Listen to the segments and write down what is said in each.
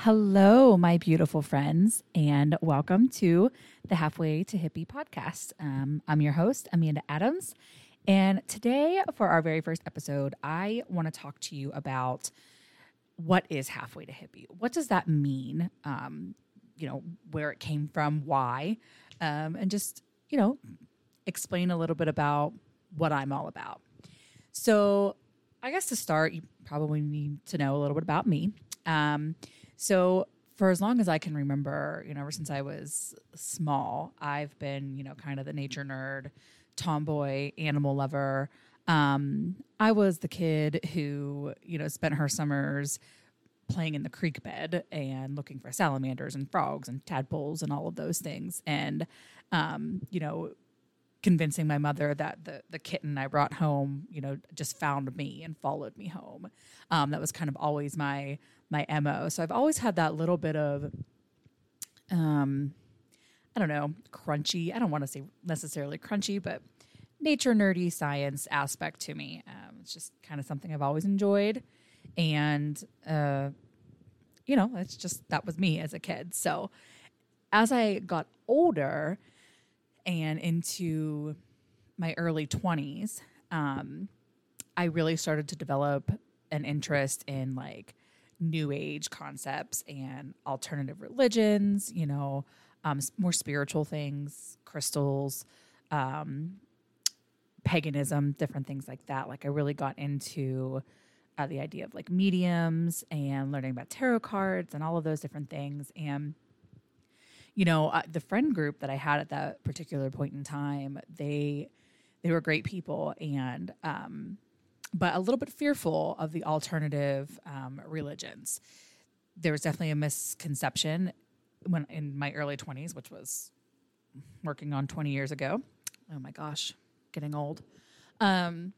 Hello, my beautiful friends, and welcome to the Halfway to Hippy podcast. Um, I'm your host, Amanda Adams. And today, for our very first episode, I want to talk to you about what is halfway to hippy. What does that mean? Um, you know, where it came from, why, um, and just, you know, explain a little bit about what I'm all about. So, I guess to start, you probably need to know a little bit about me. Um, so for as long as I can remember, you know, ever since I was small, I've been, you know, kind of the nature nerd, tomboy, animal lover. Um, I was the kid who, you know, spent her summers playing in the creek bed and looking for salamanders and frogs and tadpoles and all of those things. And, um, you know, convincing my mother that the the kitten I brought home, you know, just found me and followed me home. Um, that was kind of always my my mo. So I've always had that little bit of, um, I don't know, crunchy. I don't want to say necessarily crunchy, but nature nerdy science aspect to me. Um, it's just kind of something I've always enjoyed, and uh, you know, it's just that was me as a kid. So as I got older and into my early 20s, um, I really started to develop an interest in like new age concepts and alternative religions, you know, um, more spiritual things, crystals, um, paganism, different things like that. Like I really got into uh, the idea of like mediums and learning about tarot cards and all of those different things. And you know, uh, the friend group that I had at that particular point in time, they they were great people and um, but a little bit fearful of the alternative um, religions. There was definitely a misconception when in my early 20s, which was working on 20 years ago. Oh my gosh, getting old. Um,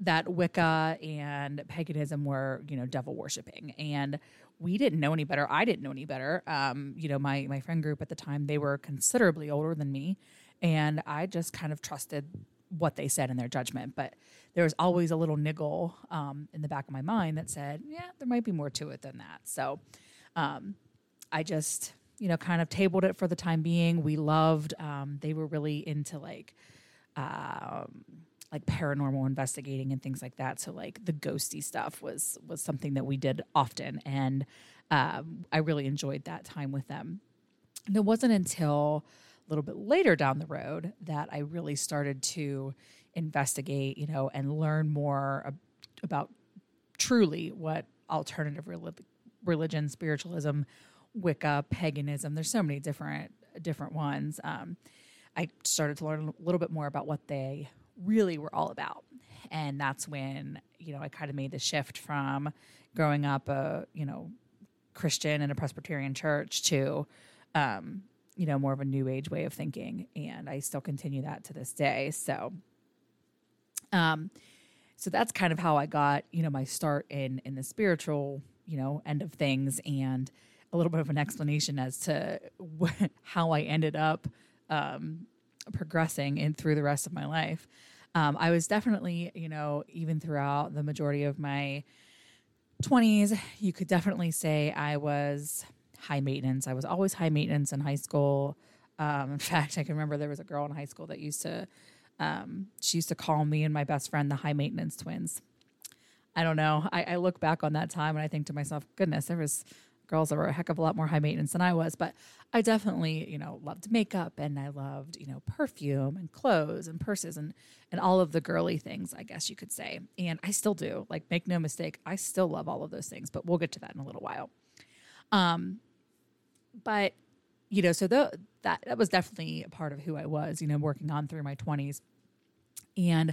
that Wicca and paganism were, you know, devil worshiping. And we didn't know any better. I didn't know any better. Um, you know, my my friend group at the time, they were considerably older than me. And I just kind of trusted what they said in their judgment. But there was always a little niggle um, in the back of my mind that said, yeah, there might be more to it than that. So um, I just, you know, kind of tabled it for the time being. We loved, um, they were really into like, um, like paranormal investigating and things like that. So like the ghosty stuff was was something that we did often, and um, I really enjoyed that time with them. And it wasn't until little bit later down the road that I really started to investigate, you know, and learn more ab- about truly what alternative religion, spiritualism, Wicca, paganism. There's so many different different ones. Um, I started to learn a little bit more about what they really were all about, and that's when you know I kind of made the shift from growing up a you know Christian in a Presbyterian church to um, you know more of a New Age way of thinking, and I still continue that to this day. So um, so that's kind of how I got, you know, my start in in the spiritual, you know, end of things, and a little bit of an explanation as to how I ended up um, progressing in through the rest of my life. Um, I was definitely, you know, even throughout the majority of my 20s, you could definitely say I was high maintenance. I was always high maintenance in high school. Um, in fact, I can remember there was a girl in high school that used to um, she used to call me and my best friend the high maintenance twins. I don't know. I, I, look back on that time and I think to myself, goodness, there was girls that were a heck of a lot more high maintenance than I was. But I definitely, you know, loved makeup and I loved, you know, perfume and clothes and purses and and all of the girly things, I guess you could say. And I still do. Like, make no mistake, I still love all of those things. But we'll get to that in a little while. Um, but you know, so the, that that was definitely a part of who I was, you know, working on through my twenties. And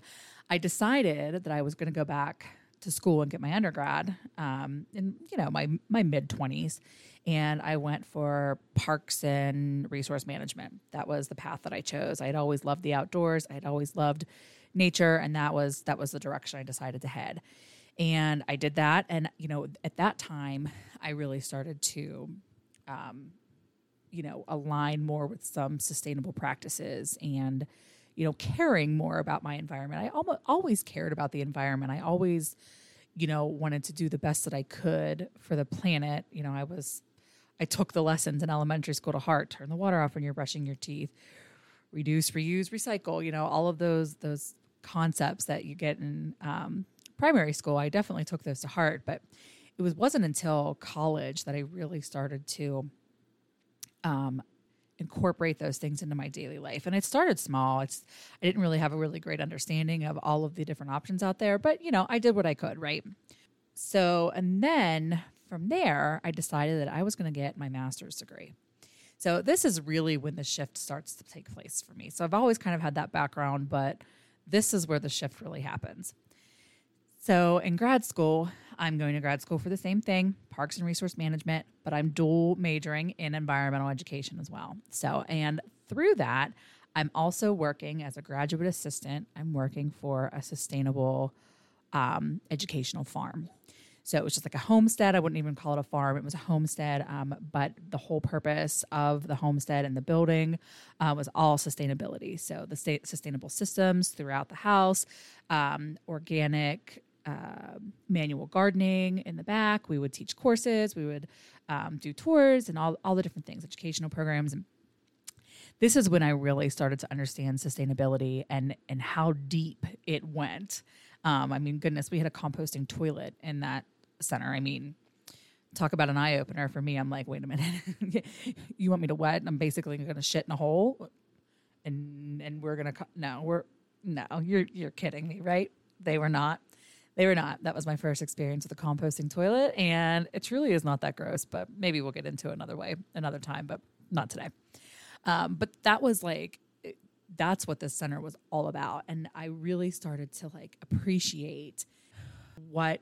I decided that I was going to go back to school and get my undergrad um, in you know my my mid twenties, and I went for parks and resource management. That was the path that I chose. I had always loved the outdoors. I had always loved nature, and that was that was the direction I decided to head. And I did that, and you know at that time I really started to. Um, you know, align more with some sustainable practices and you know, caring more about my environment. I almost always cared about the environment. I always, you know, wanted to do the best that I could for the planet. You know, I was, I took the lessons in elementary school to heart. Turn the water off when you're brushing your teeth. Reduce, reuse, recycle. You know, all of those those concepts that you get in um, primary school. I definitely took those to heart, but it was wasn't until college that I really started to um, incorporate those things into my daily life. And it started small. It's I didn't really have a really great understanding of all of the different options out there, but you know, I did what I could, right? So, and then from there, I decided that I was going to get my master's degree. So, this is really when the shift starts to take place for me. So, I've always kind of had that background, but this is where the shift really happens. So, in grad school, I'm going to grad school for the same thing, parks and resource management, but I'm dual majoring in environmental education as well. So, and through that, I'm also working as a graduate assistant. I'm working for a sustainable um, educational farm. So it was just like a homestead. I wouldn't even call it a farm. It was a homestead. Um, but the whole purpose of the homestead and the building uh, was all sustainability. So the state sustainable systems throughout the house, um, organic uh, manual gardening in the back. We would teach courses. We would um, do tours and all all the different things, educational programs. And this is when I really started to understand sustainability and and how deep it went. Um, I mean, goodness, we had a composting toilet in that center. I mean, talk about an eye opener for me. I'm like, wait a minute, you want me to wet? I'm basically going to shit in a hole, and and we're gonna no, we're no, you're you're kidding me, right? They were not. They were not. That was my first experience with a composting toilet, and it truly is not that gross. But maybe we'll get into another way, another time, but not today. Um, but that was like, that's what this center was all about, and I really started to like appreciate what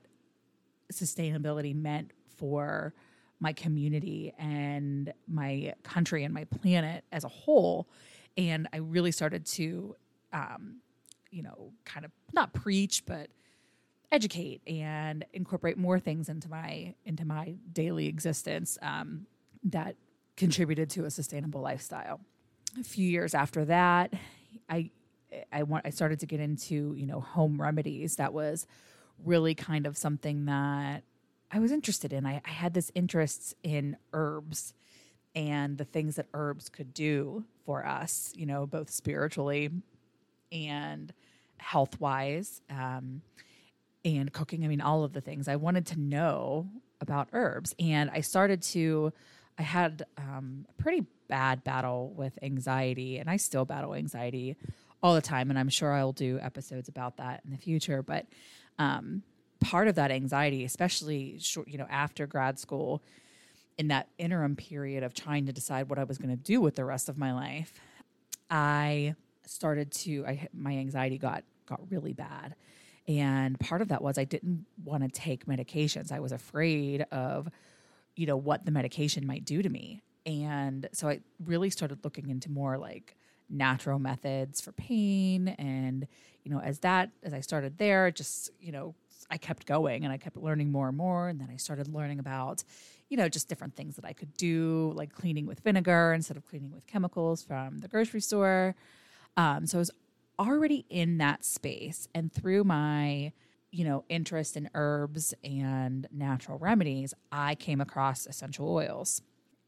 sustainability meant for my community and my country and my planet as a whole. And I really started to, um, you know, kind of not preach, but educate and incorporate more things into my into my daily existence um, that contributed to a sustainable lifestyle. A few years after that, I I want I started to get into you know home remedies. That was really kind of something that I was interested in. I, I had this interest in herbs and the things that herbs could do for us, you know, both spiritually and health wise. Um, and cooking. I mean, all of the things. I wanted to know about herbs. And I started to, I had um, a pretty bad battle with anxiety, and I still battle anxiety all the time. And I'm sure I'll do episodes about that in the future. But um, part of that anxiety, especially short, you know, after grad school, in that interim period of trying to decide what I was going to do with the rest of my life, I started to, I my anxiety got got really bad and part of that was I didn't want to take medications. I was afraid of, you know, what the medication might do to me. And so I really started looking into more like natural methods for pain. And, you know, as that, as I started there, just, you know, I kept going and I kept learning more and more. And then I started learning about, you know, just different things that I could do, like cleaning with vinegar instead of cleaning with chemicals from the grocery store. Um, so I was already in that space and through my you know interest in herbs and natural remedies i came across essential oils.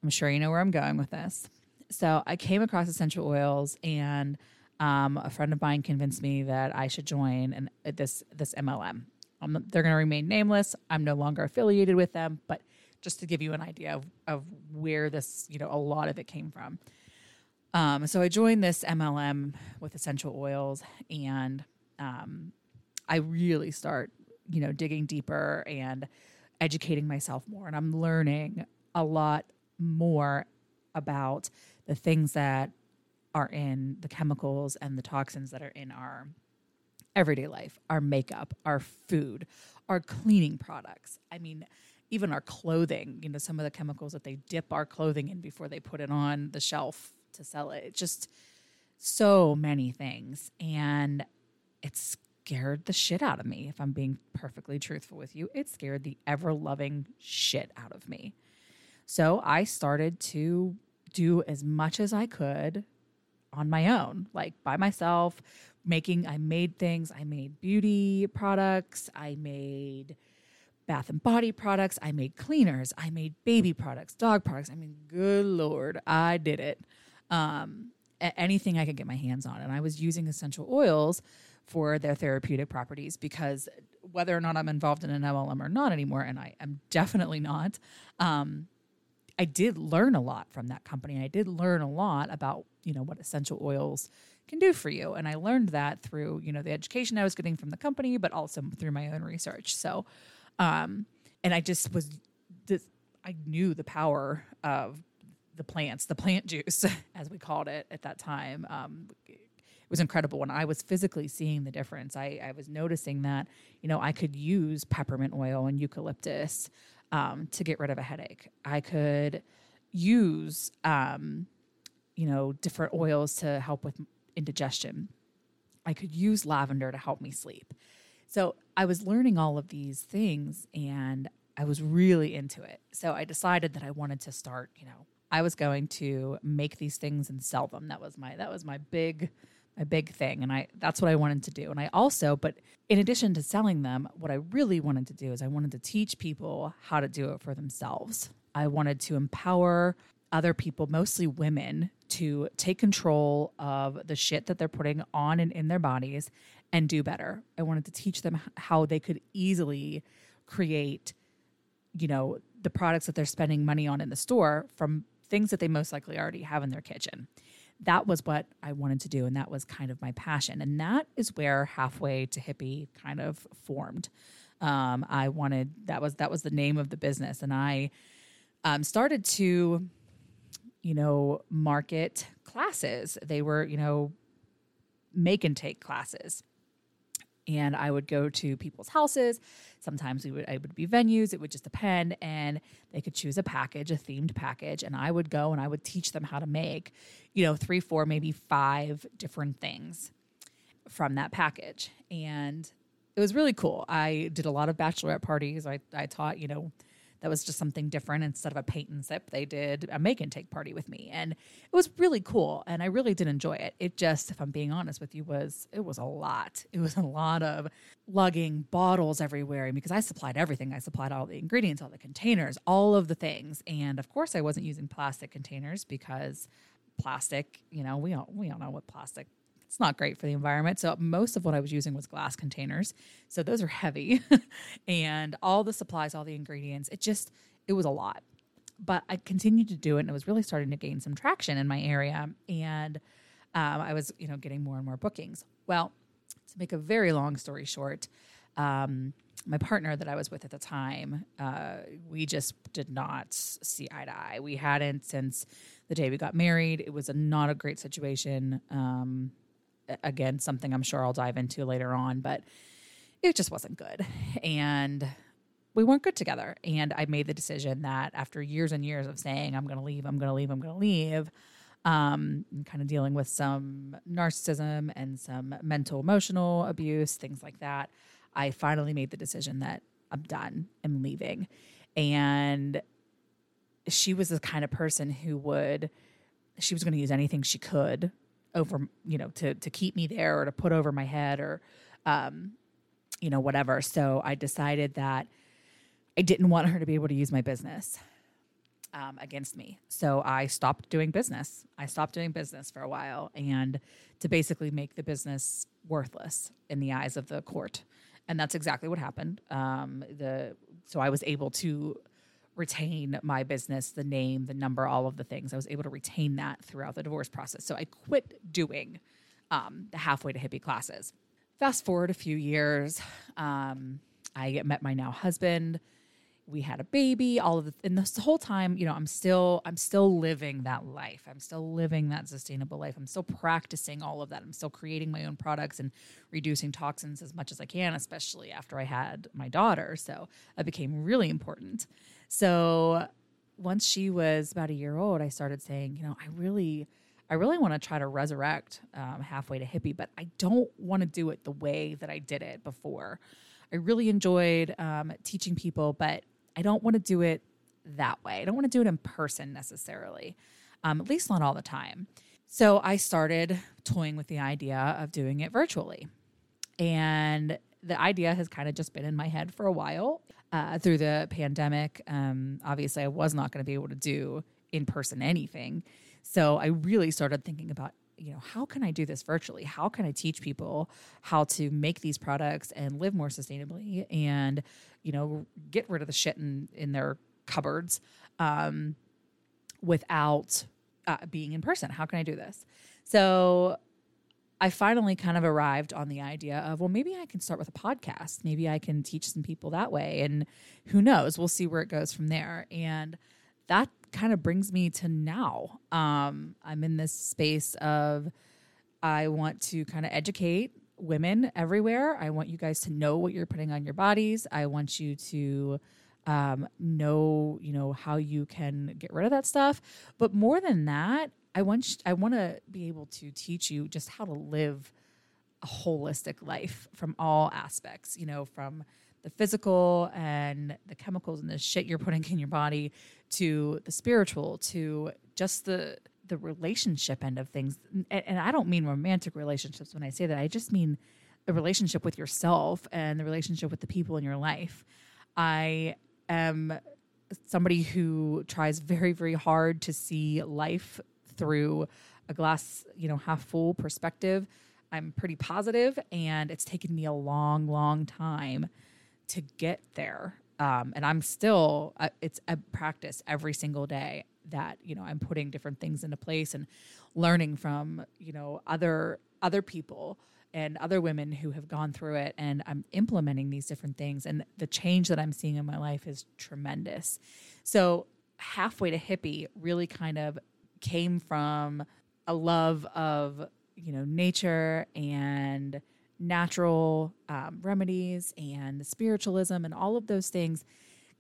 I'm sure you know where i'm going with this. So i came across essential oils and um, a friend of mine convinced me that i should join uh, this this mlm they're going to remain nameless. I'm no longer affiliated with them but just to give you an idea of, of where this you know a lot of it came from um, so I joined this MLM with essential oils, and um, I really start, you know, digging deeper and educating myself more, and I'm learning a lot more about the things that are in the chemicals and the toxins that are in our everyday life, our makeup, our food, our cleaning products. I mean, even our clothing, you know, some of the chemicals that they dip our clothing in before they put it on the shelf to sell it. Just so many things. And it scared the shit out of me, if I'm being perfectly truthful with you. It scared the ever loving shit out of me. So I started to do as much as I could on my own, like by myself, making, I made things, I made beauty products, I made bath and body products. I made cleaners. I made baby products, dog products. I mean, good Lord, I did it. Um, anything I could get my hands on. And I was using essential oils for their therapeutic properties because whether or not I'm involved in an MLM or not anymore, and I am definitely not, um, I did learn a lot from that company. I did learn a lot about, you know, what essential oils can do for you. And I learned that through, you know, the education I was getting from the company, but also through my own research. So, um, and I just was, this, I knew the power of the plants, the plant juice, as we called it at that time. Um, it was incredible when I was physically seeing the difference. I, I was noticing that, you know, I could use peppermint oil and eucalyptus um, to get rid of a headache. I could use, um, you know, different oils to help with indigestion. I could use lavender to help me sleep. So I was learning all of these things and I was really into it. So I decided that I wanted to start, you know, I was going to make these things and sell them. That was my that was my big my big thing and I that's what I wanted to do. And I also but in addition to selling them, what I really wanted to do is I wanted to teach people how to do it for themselves. I wanted to empower other people, mostly women, to take control of the shit that they're putting on and in their bodies and do better. I wanted to teach them how they could easily create, you know, the products that they're spending money on in the store from things that they most likely already have in their kitchen. That was what I wanted to do, and that was kind of my passion. And that is where halfway to hippy kind of formed. Um, I wanted that was that was the name of the business, and I um, started to you know, market classes. They were, you know, make and take classes. And I would go to people's houses. Sometimes we would I would be venues. It would just depend, and they could choose a package, a themed package, and I would go and I would teach them how to make, you know, three, four, maybe five different things from that package. And it was really cool. I did a lot of bachelorette parties. I I taught, you know, that was just something different. Instead of a paint and sip, they did a make and take party with me. And it was really cool. And I really did enjoy it. It just, if I'm being honest with you, was it was a lot. It was a lot of lugging bottles everywhere because I supplied everything. I supplied all the ingredients, all the containers, all of the things. And of course I wasn't using plastic containers because plastic, you know, we all we all know what plastic it's not great for the environment. So most of what I was using was glass containers. So those are heavy. and all the supplies, all the ingredients, it just, it was a lot. But I continued to do it and it was really starting to gain some traction in my area. And um, I was, you know, getting more and more bookings. Well, to make a very long story short, um, my partner that I was with at the time, uh, we just did not see eye to eye. We hadn't since the day we got married. It was a not a great situation. Um, again, something I'm sure I'll dive into later on, but it just wasn't good. And we weren't good together. And I made the decision that after years and years of saying, I'm going to leave, I'm going to leave, I'm going to leave, um, kind of dealing with some narcissism and some mental emotional abuse, things like that, I finally made the decision that I'm done, I'm leaving. And she was the kind of person who would, she was going to use anything she could over, you know, to to keep me there or to put over my head or um, you know, whatever. So I decided that I didn't want her to be able to use my business um, against me. So I stopped doing business. I stopped doing business for a while and to basically make the business worthless in the eyes of the court. And that's exactly what happened. Um, the so I was able to retain my business, the name, the number, all of the things. I was able to retain that throughout the divorce process. So I quit doing um, the halfway to hippy classes. Fast forward a few years, um, I met my now husband we had a baby all of the and this whole time you know i'm still i'm still living that life i'm still living that sustainable life i'm still practicing all of that i'm still creating my own products and reducing toxins as much as i can especially after i had my daughter so that became really important so once she was about a year old i started saying you know i really i really want to try to resurrect um, halfway to hippy but i don't want to do it the way that i did it before I really enjoyed um, teaching people, but I don't want to do it that way. I don't want to do it in person necessarily, um, at least not all the time. So I started toying with the idea of doing it virtually. And the idea has kind of just been in my head for a while. Uh, through the pandemic, um, obviously, I was not going to be able to do in person anything. So I really started thinking about you know how can i do this virtually how can i teach people how to make these products and live more sustainably and you know get rid of the shit in in their cupboards um, without uh, being in person how can i do this so I finally kind of arrived on the idea of, well, maybe I can start with a podcast. Maybe I can teach some people that way. And who knows? We'll see where it goes from there. And that kind of brings me to now. Um, I'm in this space of I want to kind of educate women everywhere. I want you guys to know what you're putting on your bodies. I want you to um, know, you know, how you can get rid of that stuff. But more than that, I want I want to be able to teach you just how to live a holistic life from all aspects, you know, from the physical and the chemicals and the shit you're putting in your body to the spiritual to just the the relationship end of things. And, and I don't mean romantic relationships when I say that. I just mean the relationship with yourself and the relationship with the people in your life. I am somebody who tries very very hard to see life through a glass, you know, half full perspective. I'm pretty positive, and it's taken me a long, long time to get there. Um, and I'm still, uh, it's a practice every single day that you know I'm putting different things into place and learning from you know other other people and other women who have gone through it and I'm implementing these different things and the change that I'm seeing in my life is tremendous. So halfway to hippy really kind of came from a love of you know nature and natural um, remedies and spiritualism and all of those things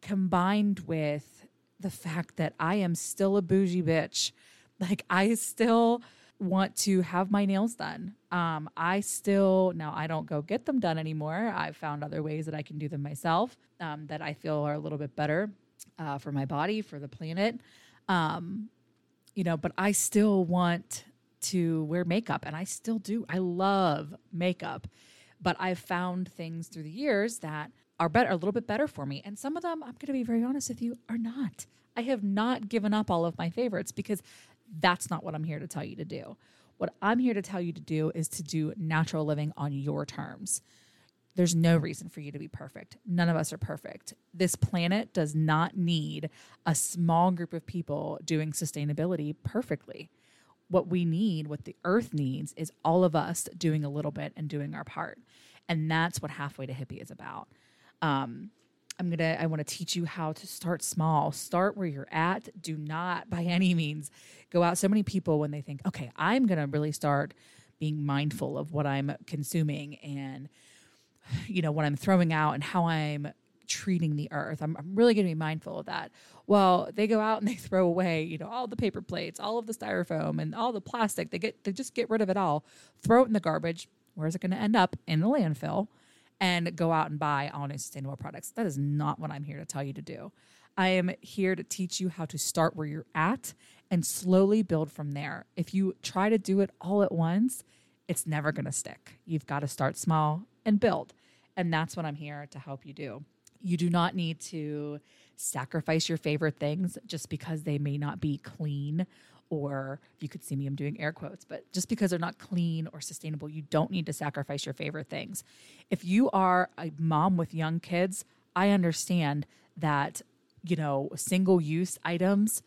combined with the fact that I am still a bougie bitch. Like I still want to have my nails done. Um, I still now I don't go get them done anymore. I've found other ways that I can do them myself um, that I feel are a little bit better uh, for my body, for the planet. Um, you know, but I still want to wear makeup and I still do. I love makeup, but I've found things through the years that are better, a little bit better for me. And some of them, I'm going to be very honest with you, are not. I have not given up all of my favorites because that's not what I'm here to tell you to do. What I'm here to tell you to do is to do natural living on your terms. There's no reason for you to be perfect. None of us are perfect. This planet does not need a small group of people doing sustainability perfectly. What we need, what the earth needs, is all of us doing a little bit and doing our part. And that's what Halfway to Hippy is about. Um, I'm gonna I want to teach you how to start small. Start where you're at. Do not by any means go out. So many people when they think, okay, I'm gonna really start being mindful of what I'm consuming and you know, what I'm throwing out and how I'm treating the earth. I'm, I'm really going to be mindful of that. Well, they go out and they throw away, you know, all the paper plates, all of the styrofoam and all the plastic. They get they just get rid of it all, throw it in the garbage. Where's it going to end up? In the landfill and go out and buy all new sustainable products. That is not what I'm here to tell you to do. I am here to teach you how to start where you're at and slowly build from there. If you try to do it all at once, it's never going to stick. You've got to start small and build. And that's what I'm here to help you do. You do not need to sacrifice your favorite things just because they may not be clean or you could see me, I'm doing air quotes, but just because they're not clean or sustainable, you don't need to sacrifice your favorite things. If you are a mom with young kids, I understand that, you know, single use items,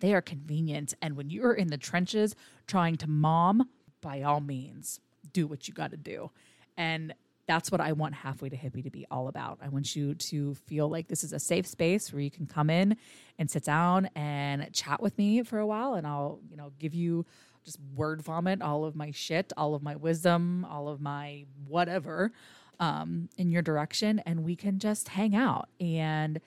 they are convenient. And when you're in the trenches trying to mom, by all means, do what you got to do. And that's what I want Halfway to Hippy to be all about. I want you to feel like this is a safe space where you can come in and sit down and chat with me for a while and I'll, you know, give you just word vomit all of my shit, all of my wisdom, all of my whatever um, in your direction and we can just hang out and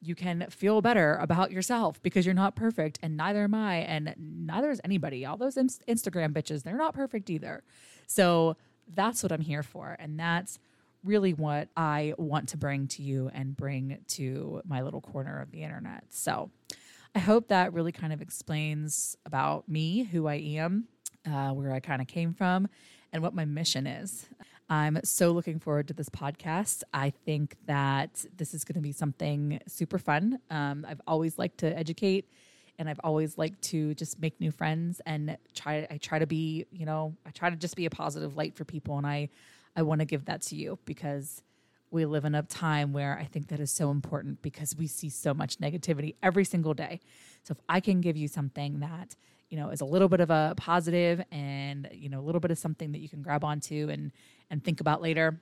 you can feel better about yourself because you're not perfect and neither am I and neither is anybody. All those Instagram bitches, they're not perfect either. So that's what I'm here for. And that's really what I want to bring to you and bring to my little corner of the internet. So I hope that really kind of explains about me, who I am, uh, where I kind of came from, and what my mission is. I'm so looking forward to this podcast. I think that this is going to be something super fun. Um, I've always liked to educate and I've always liked to just make new friends and try I try to be, you know, I try to just be a positive light for people and I I want to give that to you because we live in a time where I think that is so important because we see so much negativity every single day. So if I can give you something that you know is a little bit of a positive and you know a little bit of something that you can grab onto and and think about later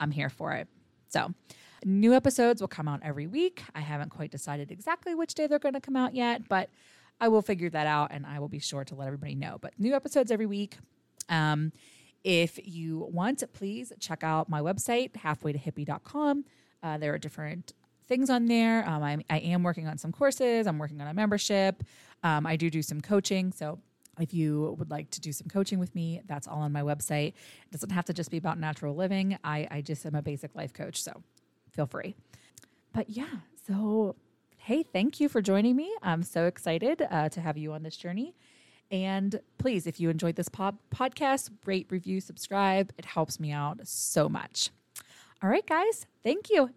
i'm here for it so new episodes will come out every week i haven't quite decided exactly which day they're going to come out yet but i will figure that out and i will be sure to let everybody know but new episodes every week um, if you want please check out my website halfwaytohippie.com uh, there are different things on there. Um, I, I am working on some courses. I'm working on a membership. Um, I do do some coaching. So if you would like to do some coaching with me, that's all on my website. It doesn't have to just be about natural living. I, I just am a basic life coach. So feel free. But yeah, so hey, thank you for joining me. I'm so excited uh, to have you on this journey. And please, if you enjoyed this pod- podcast, rate, review, subscribe. It helps me out so much. All right, guys, thank you.